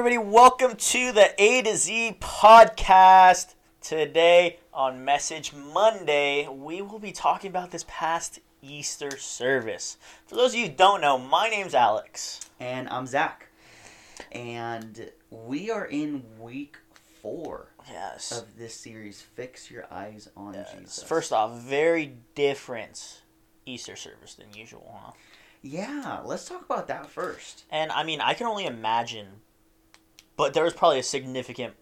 everybody? Welcome to the A to Z podcast. Today on Message Monday, we will be talking about this past Easter service. For those of you who don't know, my name's Alex. And I'm Zach. And we are in week four Yes. of this series, Fix Your Eyes on Yes. Jesus. First off, very different Easter service than usual, huh? Yeah, let's talk about that first. And I mean, I can only imagine, but there was probably a significant,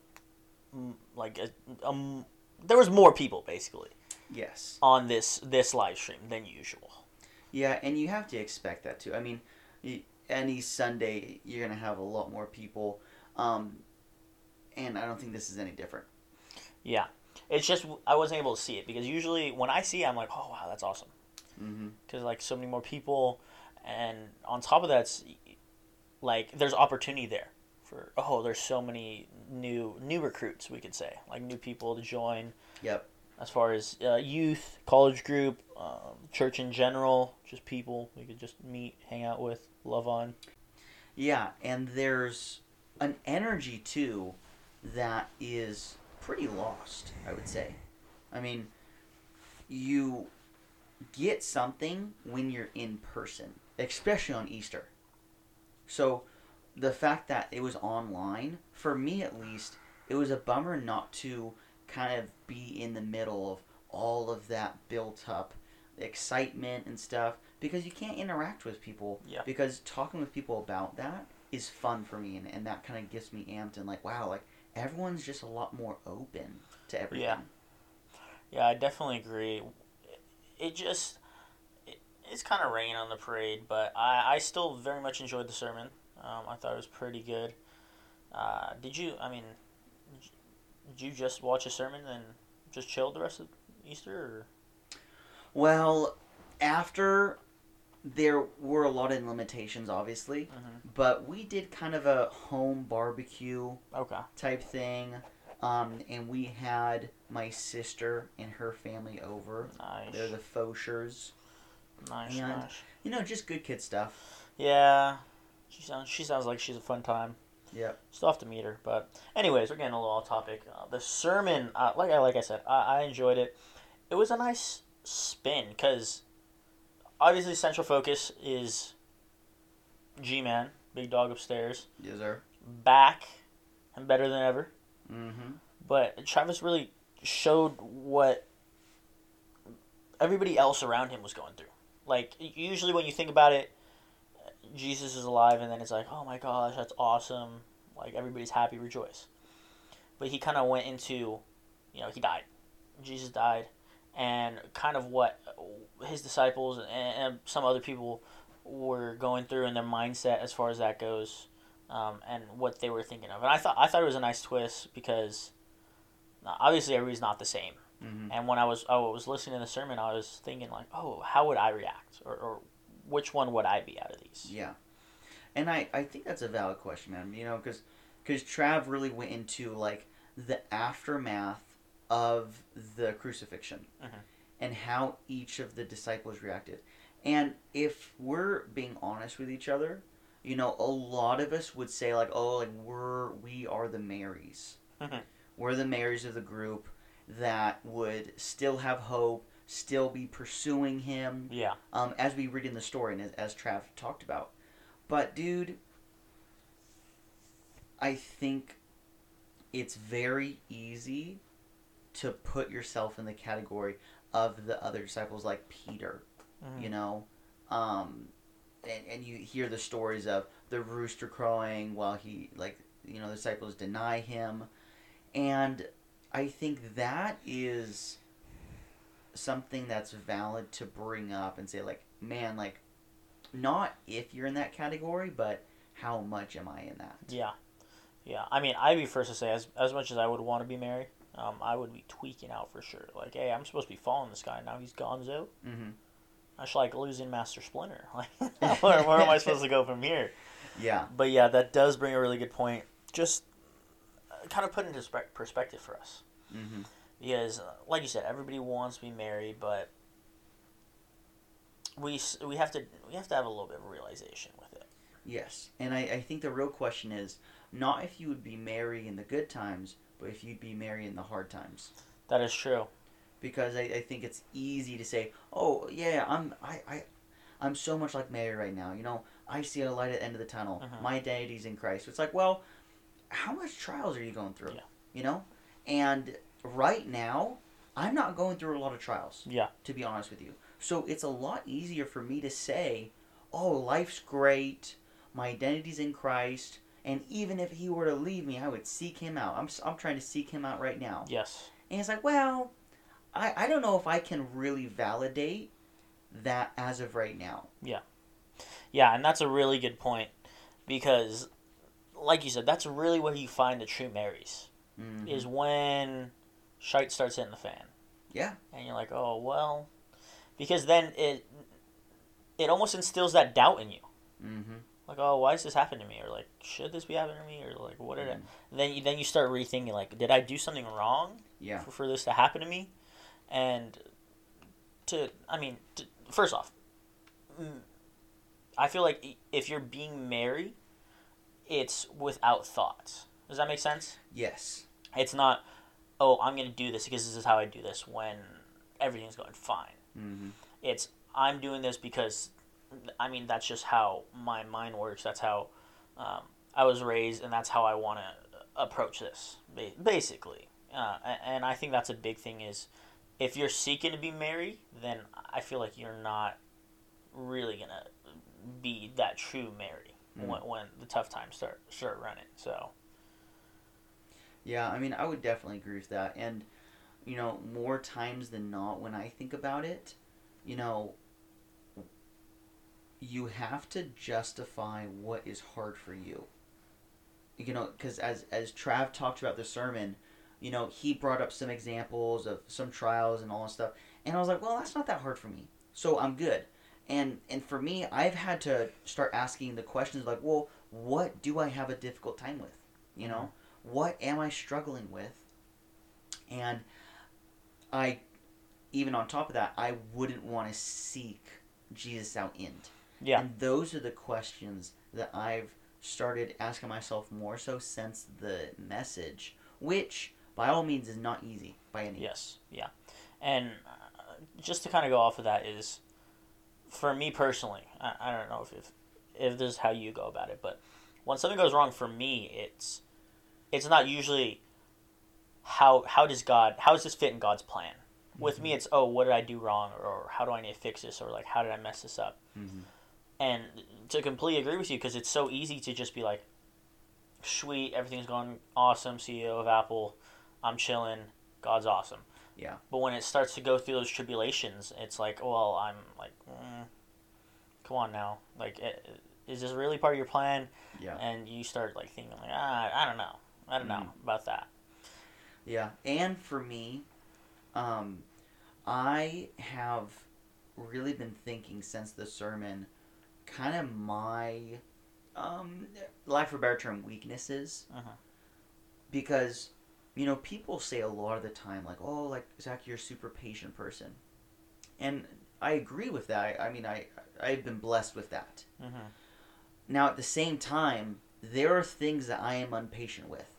mm, like, a, um, there was more people basically Yes. on this this live stream than usual. Yeah, and you have to expect that too. I mean, any Sunday, you're going to have a lot more people. Um, and I don't think this is any different. Yeah, it's just I wasn't able to see it because usually when I see it, I'm like, oh wow, that's awesome because like so many more people, and on top of that, like there's opportunity there for oh there's so many new new recruits we could say like new people to join. Yep. As far as uh, youth, college group, um, church in general, just people we could just meet, hang out with, love on. Yeah, and there's an energy too that is pretty lost, I would say. I mean, you get something when you're in person, especially on Easter. So, the fact that it was online, for me at least, it was a bummer not to kind of be in the middle of all of that built up excitement and stuff because you can't interact with people Yeah. because talking with people about that is fun for me and, and that kind of gets me amped and like wow like everyone's just a lot more open to everything Yeah. Yeah, I definitely agree. It just it, it's kind of rain on the parade, but I, I still very much enjoyed the sermon. Um, I thought it was pretty good. Uh, did you? I mean, did you just watch a sermon and just chill the rest of Easter? Or? well after there were a lot of limitations obviously Mhm. but we did kind of a home barbecue Okay. type thing um, and we had my sister and her family over Nice. they're the Foshers. nice. and- Nice. you know just good kid stuff Yeah. She sounds. She sounds like she's a fun time. Yeah. Still have to meet her, but anyways, we're getting a little off topic. Uh, the sermon, uh, like I like I said, I, I enjoyed it. It was a nice spin because obviously central focus is G Man, big dog upstairs, yes sir back and better than ever. mm-hmm But Travis really showed what everybody else around him was going through. Like usually when you think about it, Jesus is alive, and then it's like, oh my gosh, that's awesome. Like everybody's happy, rejoice. But he kind of went into, you know, he died. Jesus died, and kind of what his disciples and, and some other people were going through in their mindset as far as that goes, um, and what they were thinking of. And I thought I thought it was a nice twist because obviously everybody's not the same. mm-hmm And when I was I was listening to the sermon, I was thinking like, oh, how would I react, or, or which one would I be out of these? Yeah, and I, I think that's a valid question, man. You know, because because Trav really went into like the aftermath of the crucifixion Mhm. and how each of the disciples reacted. And if we're being honest with each other, you know, a lot of us would say like, oh, like we're we are the Marys. Mhm. We're the Marys of the group that would still have hope, still be pursuing him Yeah, um, as we read in the story and as, as Trav talked about. But dude, I think it's very easy to put yourself in the category of the other disciples like Peter, Mhm. you know, um, and, and you hear the stories of the rooster crowing while he like you know the disciples deny him, and I think that is something that's valid to bring up and say like man like not if you're in that category but how much am i in that yeah, yeah. I mean, I'd be first to say, as as much as I would want to be Mary, um, I would be tweaking out for sure. Like, hey, I'm supposed to be following this guy now. He's gonzo. mm-hmm. That's like losing Master Splinter. Like, where, where am I supposed to go from here? yeah But yeah, that does bring a really good point. Just uh, kind of put into perspective for us. mm-hmm. Because uh, like you said everybody wants to be Mary but we we have to we have to have a little bit of realization with it yes and I, I think the real question is not if you would be Mary in the good times, but if you'd be Mary in the hard times. That is true. Because I, I think it's easy to say, oh yeah, I'm I, I I'm so much like Mary right now. You know, I see a light at the end of the tunnel. Mhm. My identity's in Christ. It's like, well, how much trials are you going through? Yeah. You know, and right now, I'm not going through a lot of trials. Yeah. To be honest with you, so it's a lot easier for me to say, oh, life's great. My identity's in Christ. And even if he were to leave me, I would seek him out. I'm, I'm trying to seek him out right now. Yes. And it's like, well, I, I don't know if I can really validate that as of right now. Yeah, Yeah, and that's a really good point because, like you said, that's really where you find the true Marys Mhm. is when shite starts hitting the fan. Yeah. And you're like, oh well, because then it it almost instills that doubt in you. Mm-hmm. Like, oh, why does this happen to me? Or like, should this be happening to me? Or like, what did I? Then you then you start rethinking like, did I do something wrong? Yeah. for, for this to happen to me and to i mean to, first off mm, i feel like if you're being Mary it's without thoughts does that make sense Yes. it's not oh i'm going to do this because this is how i do this when everything's going fine Mm-hmm. it's i'm doing this because i mean that's just how my mind works that's how um, i was raised and that's how i want to approach this basically uh, and i think that's a big thing is if you're seeking to be Mary then i feel like you're not really going to be that true mary Mm. when, when the tough times start start running so Yeah, I mean, I would definitely agree with that. And, you know, more times than not, when I think about it, you know, you have to justify what is hard for you. You know, because as, as Trav talked about the sermon, you know, he brought up some examples of some trials and all that stuff. And I was like, well, that's not that hard for me. So I'm good. And, and for me, I've had to start asking the questions like, well, what do I have a difficult time with? You know? What am I struggling with? And I, even on top of that, I wouldn't want to seek Jesus out in. yeah And those are the questions that I've started asking myself more so since the message, which by all means is not easy by any. Means. Yes, yeah, and uh, just to kind of go off of that is, for me personally, I, I don't know if, if if this is how you go about it, but when something goes wrong for me, it's it's not usually how how does God how does this fit in God's plan. With me, it's oh, what did I do wrong, or, or how do I need to fix this, or like how did I mess this up? Mhm. And to completely agree with you, because it's so easy to just be like, sweet, everything's going awesome, CEO of Apple, I'm chilling, God's awesome. Yeah. But when it starts to go through those tribulations, it's like, well, I'm like, mm, come on now, like, i- is this really part of your plan? Yeah. And you start like thinking, like, ah, I don't know, I don't know Mm. about that. Yeah, and for me, um, I have really been thinking since the sermon, kind of my, um, lack for a better term, weaknesses. Mhm. Because, you know, people say a lot of the time, like, oh, like, Zach, you're a super patient person. And I agree with that. I, I mean, I, I've been blessed with that. hmm Now, at the same time, there are things that I am impatient with.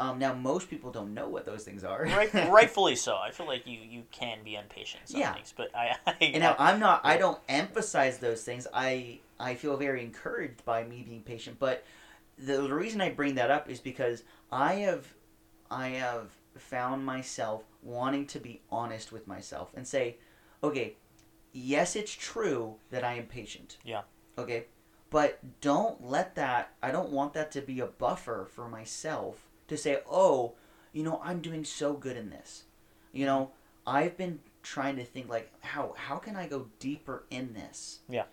Um, now, most people don't know what those things are. Right, rightfully so. I feel like you, you can be impatient some Yeah. things, but I, I And now I'm not. I don't emphasize those things. I I feel very encouraged by me being patient. But the, the reason I bring that up is because I have I have found myself wanting to be honest with myself and say, okay, yes, it's true that I am patient. Yeah. Okay, but don't let that. I don't want that to be a buffer for myself to say, oh, you know, I'm doing so good in this. You know, I've been trying to think like how how can I go deeper in this? Yeah.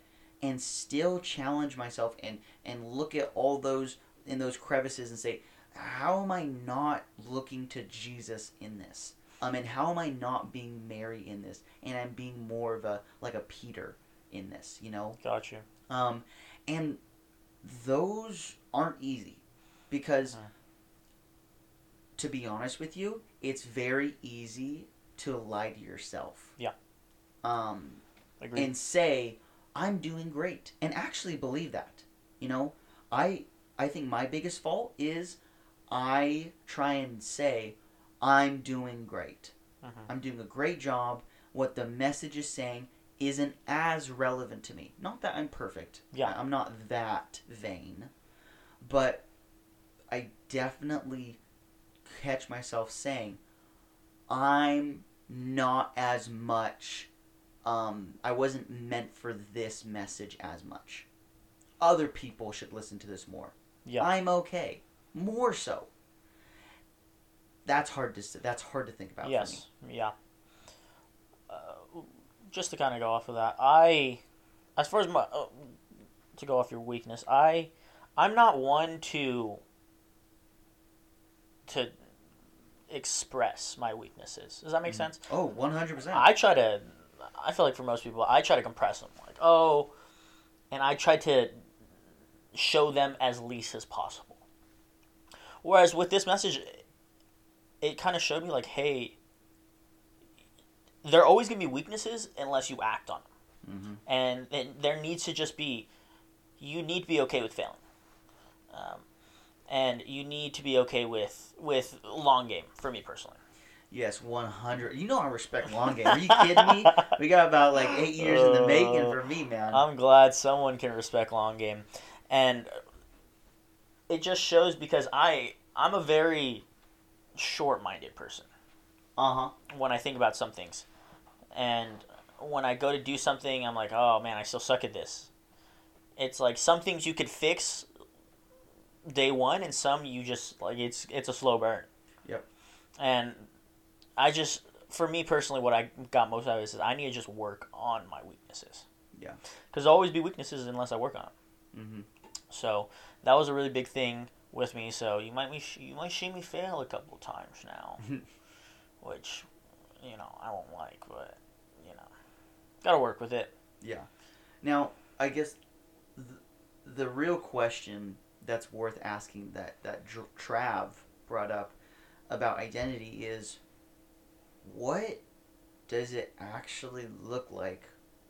And still challenge myself and and look at all those in those crevices and say, how am I not looking to Jesus in this? Um, and how am I not being Mary in this? And I'm being more of a like a Peter in this, you know? got you. Um, and those aren't easy because, Mhm. To be honest with you, it's very easy to lie to yourself. Yeah. Um, Agreed. and say, I'm doing great. And actually believe that. You know, I I think my biggest fault is I try and say I'm doing great. Mhm. I'm doing a great job. What the message is saying isn't as relevant to me. Not that I'm perfect. Yeah. I'm not that vain. But I definitely catch myself saying I'm not as much um, I wasn't meant for this message as much. Other people should listen to this more. Yeah. I'm okay. More so. That's hard to that's hard to think about for me. Yes. Yeah. Uh, just to kind of go off of that, I, as far as my, uh, to go off your weakness, I, I'm not one to. To express my weaknesses. Does that make Mhm. sense? Oh, 100%. I try to. I feel like for most people, I try to compress them. Like, oh, and I try to show them as least as possible. Whereas with this message, it kind of showed me like, hey, there are always gonna be weaknesses unless you act on them, hmm and it, there needs to just be, you need to be okay with failing, um, and you need to be okay with with long game. For me personally. Yes, 100. You know I respect long game. Are you kidding me? We got about like eight years in the making for me, man. I'm glad someone can respect long game, and it just shows because I I'm a very short-minded person Uh huh. when I think about some things, and when I go to do something, I'm like, oh man, I still suck at this. It's like some things you could fix day one, and some you just like it's it's a slow burn. Yep. And I just, for me personally, what I got most out of this is I need to just work on my weaknesses. Yeah. Because always be weaknesses unless I work on them. hmm So that was a really big thing with me. So you might me you might see me fail a couple times now, which you know I won't like, but you know, gotta work with it. Yeah. Now, I guess the, the real question that's worth asking that that Trav brought up about identity is what does it actually look like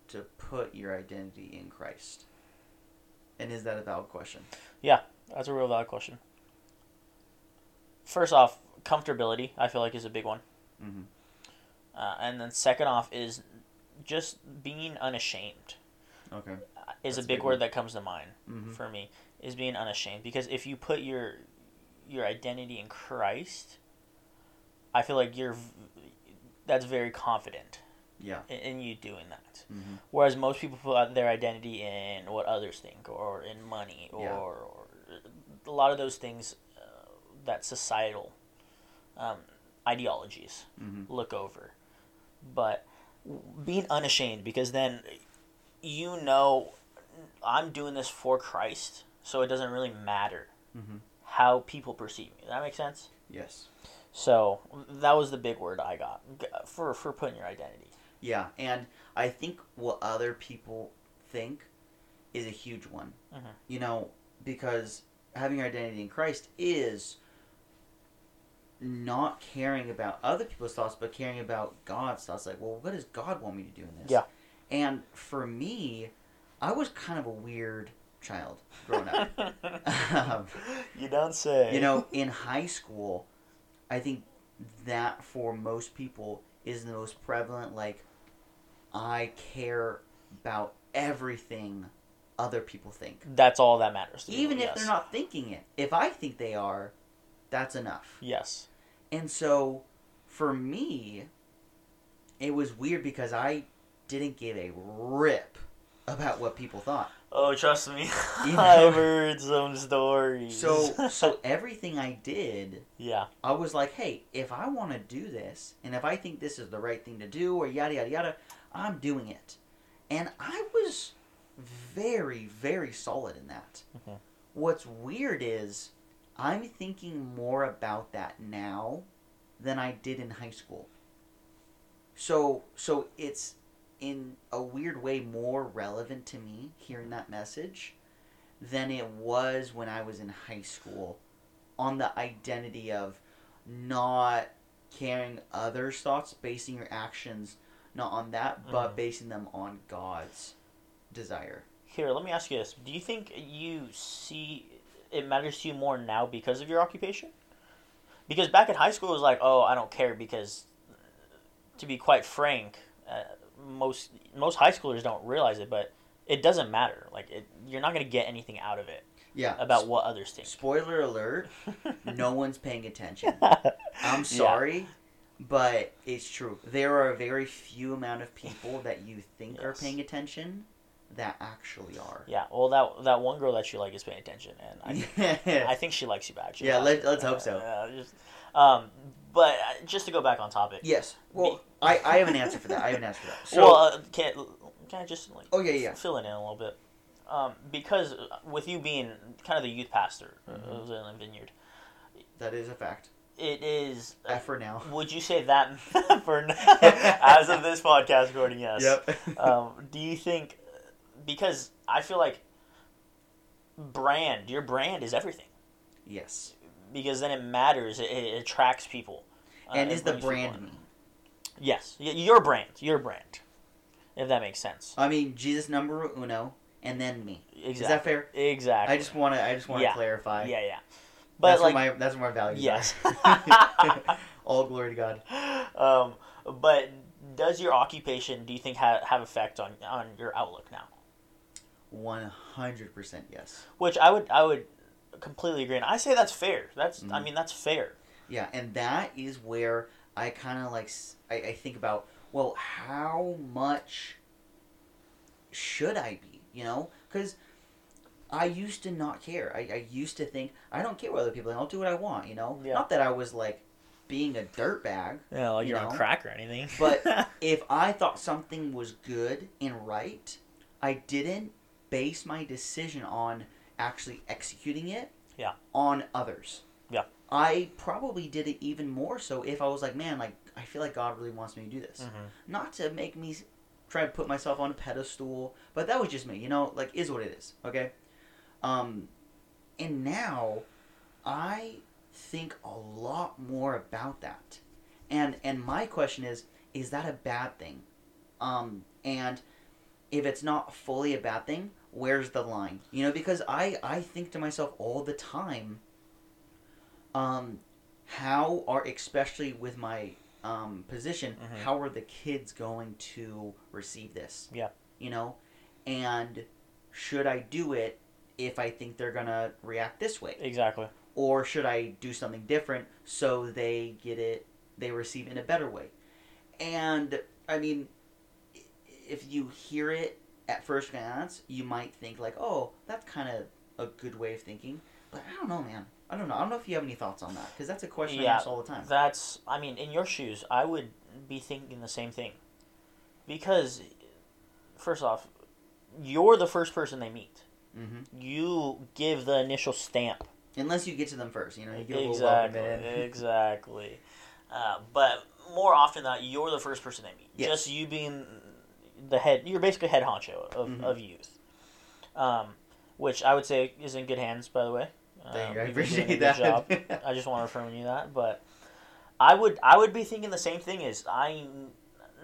to put your identity in Christ? And is that a valid question? Yeah, that's a real valid question. First off, comfortability I feel like is a big one, Mm-hmm. uh, and then second off is just being unashamed Okay. is a a big big word one. that comes to mind. Mm-hmm. for me is being unashamed because if you put your your identity in Christ, I feel like you're that's very confident Yeah. in, in you doing that. Mm-hmm. Whereas most people put their identity in what others think or in money or, Yeah. or a lot of those things uh, that societal um, ideologies Mm-hmm. look over. But being unashamed because then you know I'm doing this for Christ, so it doesn't really matter Mm-hmm. how people perceive me. Does that make sense? Yes. So that was the big word I got for for putting your identity. Yeah, and I think what other people think is a huge one. Mhm. You know, because having your identity in Christ is not caring about other people's thoughts, but caring about God's thoughts. Like, well, what does God want me to do in this? Yeah. And for me, I was kind of a weird child growing up. Um, you don't say. you know, in high school, I think that for most people is the most prevalent. Like, I care about everything other people think, that's all that matters. To even if yes. they're not thinking it. If I think they are, that's enough. Yes. And so, for me, it was weird because I didn't give a rip about what people thought. Oh, trust me, You know? I've heard some stories. So, so everything I did yeah, I was like, hey, if I want to do this, and if I think this is the right thing to do, or yada yada yada, I'm doing it. And I was very, very solid in that. Mhm. What's weird is I'm thinking more about that now than I did in high school. So, so it's in a weird way more relevant to me hearing that message than it was when I was in high school on the identity of not caring others' thoughts, basing your actions not on that, but Mhm. basing them on God's desire. Here, let me ask you this: Do you think you see it matters to you more now because of your occupation? Because back in high school, it was like, oh, I don't care because, to be quite frank, uh, most most high schoolers don't realize it, but it doesn't matter. Like, it, you're not gonna get anything out of it Yeah. about what others think. Spoiler alert: no one's paying attention. I'm sorry, but it's true. There are a very few amount of people that you think are paying attention that actually are. Yeah, well, that that one girl that you like is paying attention, and I. I think she likes you back. Yeah, let- let's hope so. Uh, just, um, but uh, just to go back on topic. yes. Well, I, I have an answer for that. I have an answer for that. So, well, uh, can can I just like oh yeah, yeah. fill it in a little bit? Um, because uh, with you being kind of the youth pastor Mhm. of the Vineyard, That is a fact. it is. uh, F for now. would you say that for now, as of this podcast recording? Yes. Yep. um, do you think because I feel like brand, your brand is everything yes. Because then it matters. It, it attracts people. uh, and is the brand me? Yes, y- your brand, your brand. If that makes sense. I mean, Jesus number uno, and then me. Exactly. Is that fair? Exactly. I just want to. I just want to Yeah. clarify. yeah, yeah. But that's like, my that's where my values yes. All glory to God. um, but does your occupation, do you think, have have effect on on your outlook now? One hundred percent yes. Which I would I would completely agree. And I say that's fair. That's I Mhm. mean that's fair. Yeah, and that is where I kind of like I think about well, how much should I be? You know, because I used to not care. I, I used to think I don't care what other people think. I'll do what I want. You know, Yeah. not that I was like being a dirtbag. Yeah, like You you're on crack or anything. But- If I thought something was good and right, I didn't base my decision on actually executing it Yeah. on others. Yeah. I probably did it even more so if I was like, man, like I feel like God really wants me to do this. Mhm. Not to make me try to put myself on a pedestal, but that was just me, you know, like is what it is, okay? Um and now I think a lot more about that. And and my question is is that a bad thing? Um and if it's not fully a bad thing, where's the line? You know, because I I think to myself all the time um how are especially with my um position, Mhm. how are the kids going to receive this? Yeah. You know? And should I do it if I think they're going to react this way? Exactly. or should I do something different so they get it, they receive it in a better way? And I mean, if you hear it at first glance, you might think like, "Oh, that's kind of a good way of thinking." But I don't know, man. I don't know. I don't know if you have any thoughts on that because that's a question I ask all the time. That's, I mean, in your shoes, I would be thinking the same thing. Because, first off, you're the first person they meet. hmm You give the initial stamp. Unless you get to them first, you know, you get a little Exactly. exactly. Uh, but more often than not, you're the first person they meet. Yes. Just you being the head, you're basically head honcho of, Mhm. of youth. Um, which I would say is in good hands, by the way. Thank Um, you. I you've been doing a appreciate that. job. I just want to affirm you that, but I would I would be thinking the same thing. Is I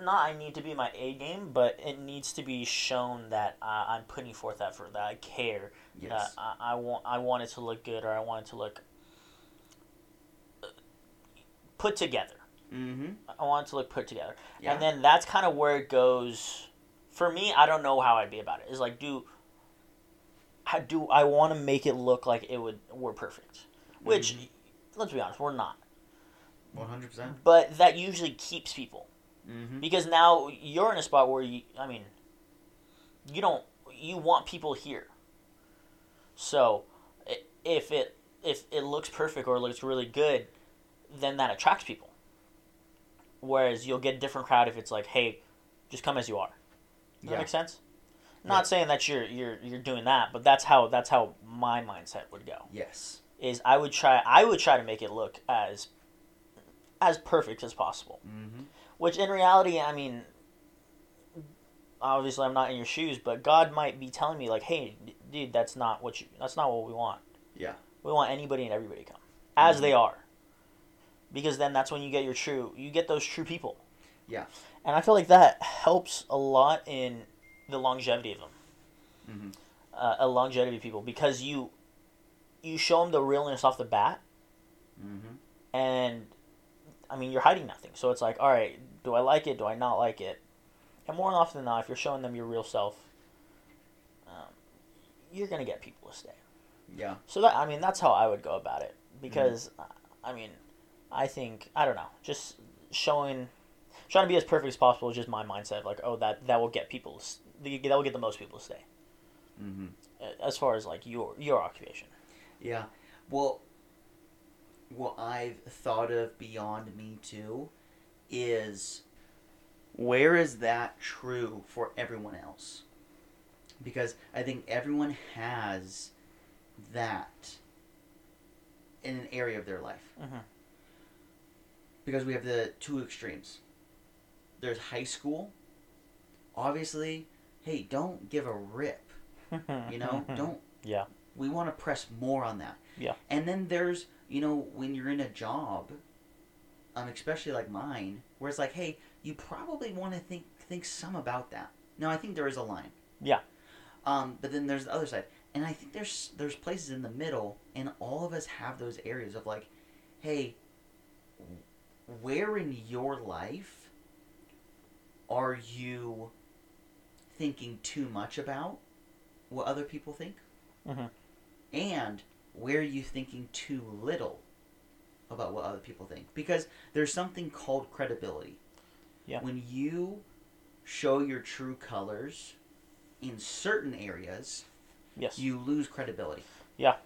not I need to be my A game, but it needs to be shown that uh, I'm putting forth effort, that I care, yes. that I, I want I want it to look good, or I want it to look uh, put together. Mm-hmm. I want it to look put together, Yeah. and then that's kind of where it goes. For me, I don't know how I'd be about it. Is like do. How do I want to make it look like it would we're perfect? Which, Mhm. let's be honest, we're not. One hundred percent. But that usually keeps people Mm-hmm. because now you're in a spot where you, I mean, you don't, you want people here. So, if it if it looks perfect or looks really good, then that attracts people. Whereas you'll get a different crowd if it's like, hey, just come as you are. Does that Yeah. make sense? Yeah. Not saying that you're you're you're doing that, but that's how that's how my mindset would go. Yes. Is I would try I would try to make it look as as perfect as possible. Mm-hmm. Which in reality, I mean, obviously I'm not in your shoes, but God might be telling me like, "Hey, d- dude, that's not what you. That's not what we want. Yeah. We want anybody and everybody to come as Mhm. they are, because then that's when you get your true. You get those true people. Yeah. And I feel like that helps a lot in the longevity of them. Mm-hmm. Uh, a longevity of people because you you show them the realness off the bat, Mm-hmm. and I mean you're hiding nothing. So it's like, all right, do I like it? Do I not like it? And more often than not, if you're showing them your real self, um, you're gonna get people to stay. Yeah. So that I mean that's how I would go about it because uh I mean I think I don't know just showing trying to be as perfect as possible is just my mindset like oh that that will get people that will get the most people to stay Mm-hmm. as far as like your your occupation. Yeah. Well, what I've thought of beyond me too is where is that true for everyone else? Because I think everyone has that in an area of their life. Mhm. Because we have the two extremes. There's high school. Obviously, hey, don't give a rip. You know, don't Yeah. we want to press more on that. Yeah. And then there's, you know, when you're in a job, um, especially like mine, where it's like, hey, you probably want to think think some about that. Now, I think there is a line. Yeah. Um, but then there's the other side, and I think there's there's places in the middle, and all of us have those areas of like, hey, where in your life are you thinking too much about what other people think? Mhm. And where are you thinking too little about what other people think? Because there's something called credibility. Yeah. When you show your true colors in certain areas, Yes. you lose credibility. Yeah.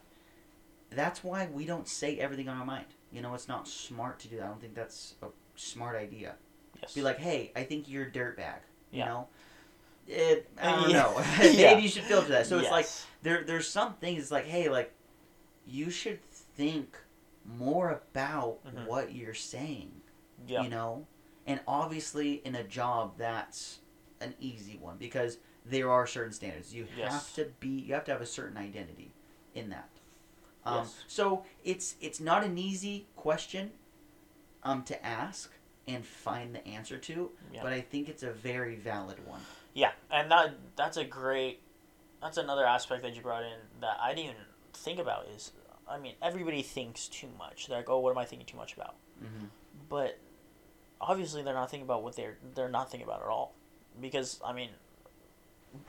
That's why we don't say everything on our mind. You know, it's not smart to do that. I don't think that's a smart idea. yes. Be like, hey, I think you're a dirtbag. You Yeah. know? It, I don't Yeah. know. Maybe Yeah. you should filter that. So it's like there there's some things it's like, hey, like you should think more about Mhm. what you're saying. yeah. You know? And obviously in a job that's an easy one because there are certain standards. You Yes. have to be you have to have a certain identity in that. Um, Yes. so it's it's not an easy question um to ask and find the answer to, Yeah. but I think it's a very valid one. Yeah, and that that's a great. That's another aspect that you brought in that I didn't even think about. Is I mean, everybody thinks too much. They're like, oh, what am I thinking too much about? Mm-hmm. But obviously, they're not thinking about what they're they're not thinking about at all. Because I mean,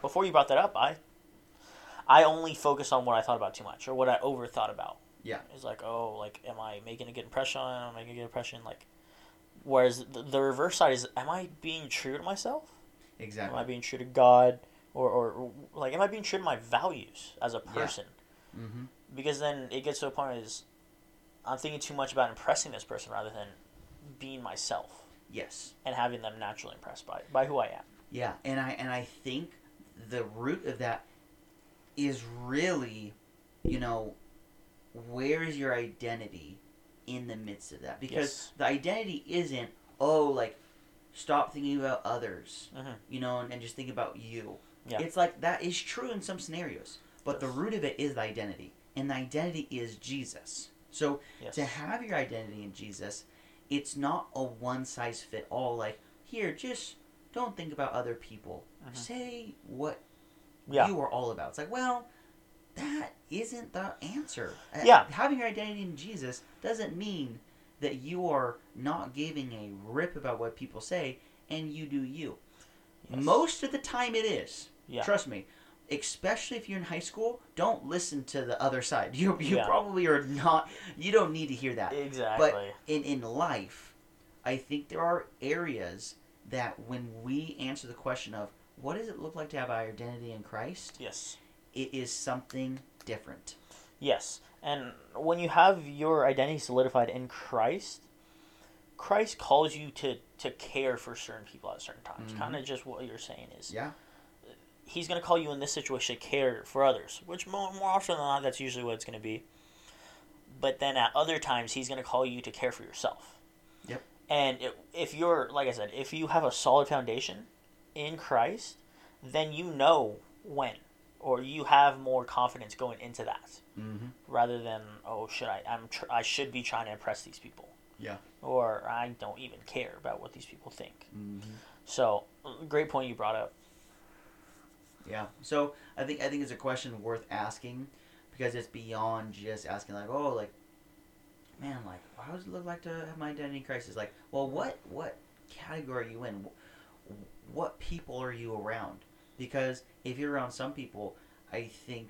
before you brought that up, I I only focused on what I thought about too much or what I overthought about. Yeah. It's like, oh, like, am I making a good impression? Am I making a good impression? Like, whereas the, the reverse side is, am I being true to myself? Exactly. Am I being true to God, or, or, like, am I being true to my values as a Yeah. person? Mm-hmm. Because then it gets to a point is, I'm thinking too much about impressing this person rather than being myself Yes. and having them naturally impressed by by who I am. Yeah, and I and I think the root of that is really, you know, where is your identity in the midst of that? Because Yes. the identity isn't oh like stop thinking about others, Mhm. you know, and, and just think about you. Yeah. It's like that is true in some scenarios, but the root of it is the identity, and the identity is Jesus. So Yes. to have your identity in Jesus, it's not a one size fit all. Like here, just don't think about other people. Mhm. Say what Yeah. you are all about. It's like, well, that isn't the answer. Uh, Yeah. Having your identity in Jesus doesn't mean that you are not giving a rip about what people say and you do you. Yes. Most of the time it is. Yeah. Trust me. Especially if you're in high school, don't listen to the other side. You you Yeah. probably are not you don't need to hear that Exactly. But in in life, I think there are areas that when we answer the question of what does it look like to have our identity in Christ, yes. it is something different. Yes. And when you have your identity solidified in Christ, Christ calls you to, to care for certain people at certain times. Mhm. Kind of just what you're saying is Yeah. he's going to call you in this situation to care for others, which more, more often than not, that's usually what it's going to be. But then at other times, he's going to call you to care for yourself. Yep. And it, if you're, like I said, if you have a solid foundation in Christ, then you know when, or you have more confidence going into that Mm-hmm. rather than oh should I I'm tr- I should be trying to impress these people Yeah. or I don't even care about what these people think. Mm-hmm. So great point you brought up. Yeah. So I think I think it's a question worth asking because it's beyond just asking like, oh, like, man, like, how does it look like to have my identity crisis? Like, well, what what category are you in? What people are you around? Because if you're around some people, I think,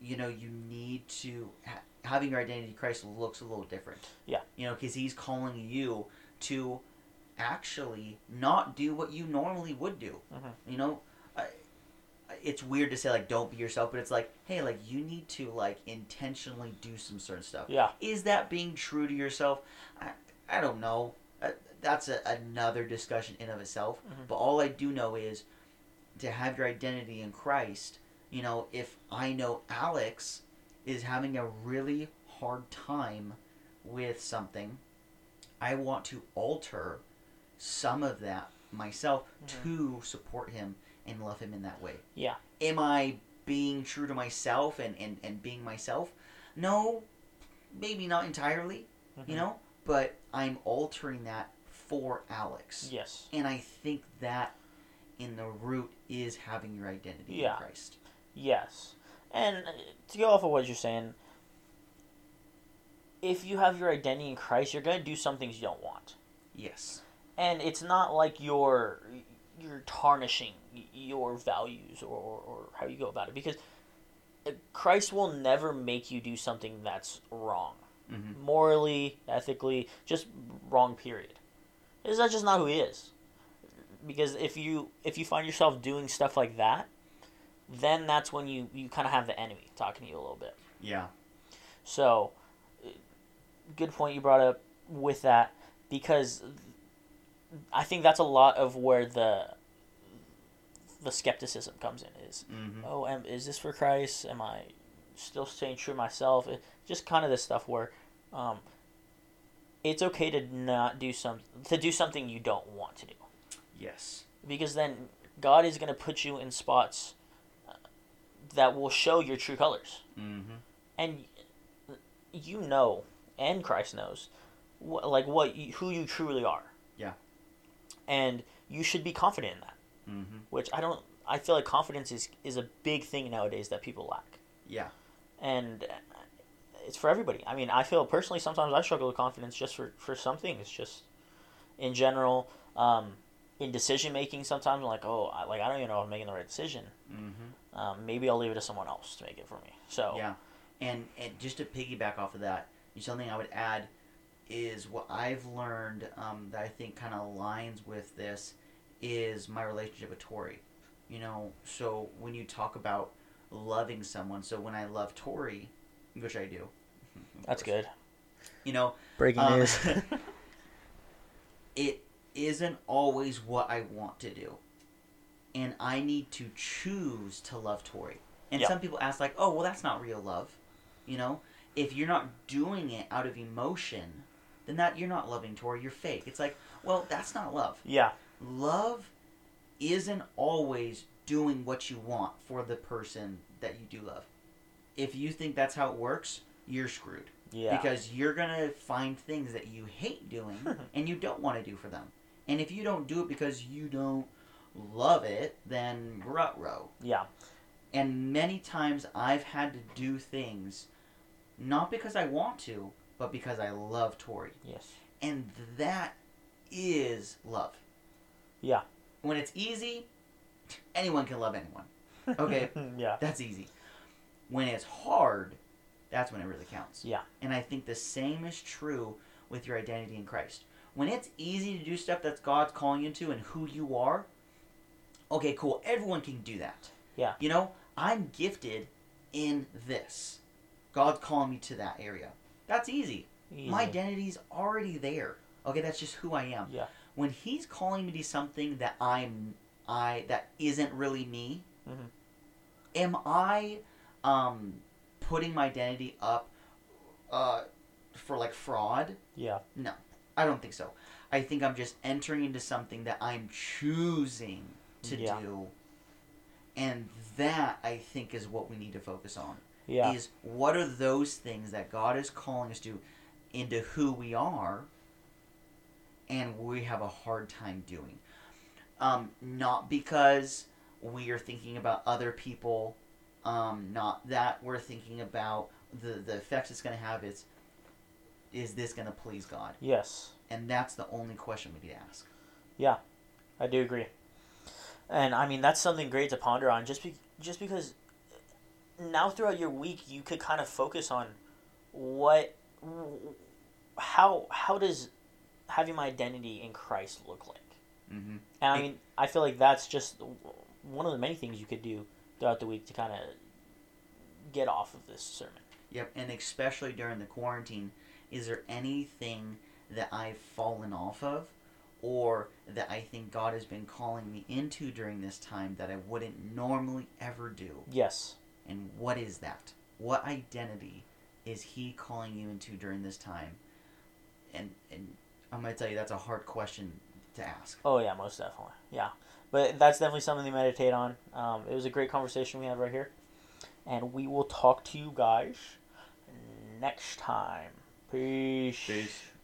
you know, you need to ha- having your identity crisis looks a little different. Yeah. You know, because he's calling you to actually not do what you normally would do. Mhm. You know, I, it's weird to say like don't be yourself, but it's like, hey, like you need to like intentionally do some certain stuff. Yeah. Is that being true to yourself? I, I don't know. That's a, another discussion in of itself. Mhm. But all I do know is to have your identity in Christ. You know, if I know Alex is having a really hard time with something, I want to alter some of that myself Mhm. to support him and love him in that way. Yeah. Am I being true to myself and, and, and being myself? No, maybe not entirely, you Mhm. know, but I'm altering that for Alex. Yes. And I think that in the root is having your identity Yeah. in Christ. Yes. And uh, to go off of what you're saying, if you have your identity in Christ, you're going to do some things you don't want. Yes. And it's not like you're you're tarnishing your values or, or, how you go about it because uh, Christ will never make you do something that's wrong. Mm-hmm. Morally, ethically, just wrong period. Is that just not who he is? Because if you if you find yourself doing stuff like that, then that's when you, you kind of have the enemy talking to you a little bit. Yeah. So, uh, good point you brought up with that because I think that's a lot of where the the skepticism comes in. Is Mm-hmm. oh, am, is this for Christ? Am I still staying true myself? It, just kind of this stuff where um, it's okay to not do some to do something you don't want to do Yes. because then God is going to put you in spots uh, that will show your true colors Mm-hmm. and you know, and Christ knows, what, like what you, who you truly are. Yeah. And you should be confident in that. Mm-hmm. Which I don't. I feel like confidence is is a big thing nowadays that people lack. Yeah. And it's for everybody. I mean, I feel personally sometimes I struggle with confidence just for for some things. Just in general, um, in decision making, sometimes I'm like, oh, I, like I don't even know if I'm making the right decision. Mm-hmm. Um, maybe I'll leave it to someone else to make it for me. So Yeah. And and just to piggyback off of that, something I would add is what I've learned um, that I think kind of aligns with this is my relationship with Tori. You know, so when you talk about loving someone, so when I love Tori, which I do, that's good. You know, Breaking Um, news. it isn't always what I want to do. And I need to choose to love Tori. And Yeah. some people ask, like, oh, well, that's not real love. You know? If you're not doing it out of emotion, then that you're not loving Tori, you're fake. It's like, well, that's not love. yeah. Love isn't always doing what you want for the person that you do love. If you think that's how it works, you're screwed Yeah. because you're gonna find things that you hate doing and you don't want to do for them. And if you don't do it because you don't love it, then rut row. yeah. And many times I've had to do things not because I want to, but because I love Tori. Yes. And that is love. Yeah. When it's easy, anyone can love anyone. Okay. yeah. That's easy. When it's hard, that's when it really counts. Yeah. And I think the same is true with your identity in Christ. When it's easy to do stuff that God's calling you to and who you are, okay, cool. Everyone can do that. Yeah. You know, I'm gifted in this. God's calling me to that area. That's easy. My Easy. identity's already there. Okay, that's just who I am. Yeah. When He's calling me to something that I'm, I that isn't really me, Mhm. am I, um, putting my identity up, uh, for like fraud? Yeah. No, I don't think so. I think I'm just entering into something that I'm choosing to Yeah. do. And that I think is what we need to focus on. Yeah. Is what are those things that God is calling us to into who we are and we have a hard time doing. Um, not because we are thinking about other people um, not that we're thinking about the the effects it's going to have. It's is this going to please God? Yes. And that's the only question we need to ask. Yeah. I do agree. And I mean that's something great to ponder on just be, just because now throughout your week you could kind of focus on what how how does having my identity in Christ look like? Mm-hmm. And I mean I feel like that's just one of the many things you could do throughout the week to kind of get off of this sermon. Yep, and especially during the quarantine, is there anything that I've fallen off of or that I think God has been calling me into during this time that I wouldn't normally ever do? Yes. And what is that? What identity is he calling you into during this time? And and I'm gonna tell you that's a hard question to ask. Oh yeah, most definitely. Yeah, but that's definitely something to meditate on. Um, it was a great conversation we had right here, and we will talk to you guys next time. Peace. Peace.